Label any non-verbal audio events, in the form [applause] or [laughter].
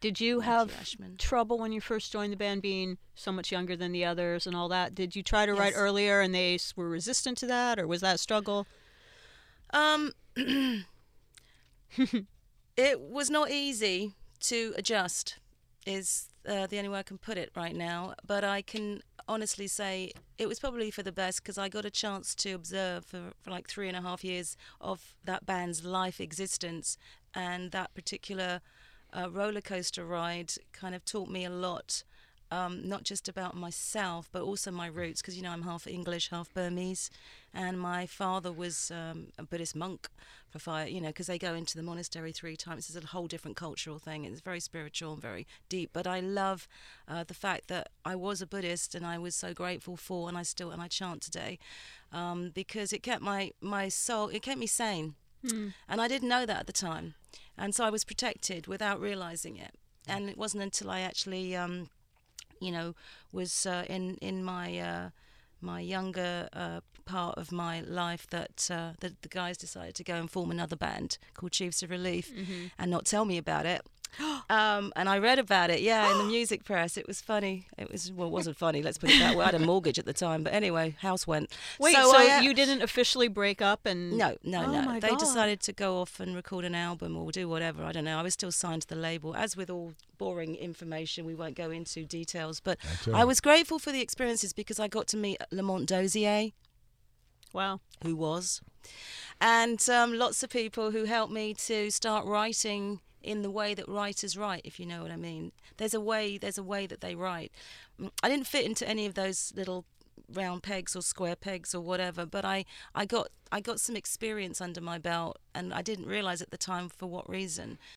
Did you have trouble when you first joined the band being so much younger than the others and all that? Did you try to write earlier and they were resistant to that, or was that a struggle? Um, [laughs] it was not easy to adjust. Is uh, the only way I can put it right now. But I can honestly say it was probably for the best because I got a chance to observe for, for like three and a half years of that band's life existence, and that particular uh, roller coaster ride kind of taught me a lot. Um, not just about myself, but also my roots, because you know I'm half English, half Burmese, and my father was um, a Buddhist monk for fire, you know, because they go into the monastery three times. It's a whole different cultural thing. It's very spiritual and very deep. But I love uh, the fact that I was a Buddhist, and I was so grateful for, and I still and I chant today, um, because it kept my my soul, it kept me sane, and I didn't know that at the time, and so I was protected without realizing it. And it wasn't until I actually. Um, you know, was uh, in in my uh, my younger uh, part of my life that uh, the, the guys decided to go and form another band called Chiefs of Relief, and not tell me about it. Um, and I read about it, yeah, in the music press. It was funny. It was well, it wasn't funny. Let's put it that way. I had a mortgage at the time, but anyway, house went. Wait, so, I, you didn't officially break up and no, no, Oh no. my they God. decided to go off and record an album or do whatever. I don't know. I was still signed to the label. As with all boring information, we won't go into details. But That's I was grateful for the experiences because I got to meet Lamont Dozier, Wow. who was, and um, lots of people who helped me to start writing in the way that writers write, if you know what I mean. There's a way. There's a way that they write. Mm, I didn't fit into any of those little round pegs or square pegs or whatever, but I, I got I got some experience under my belt, and I didn't realize at the time for what reason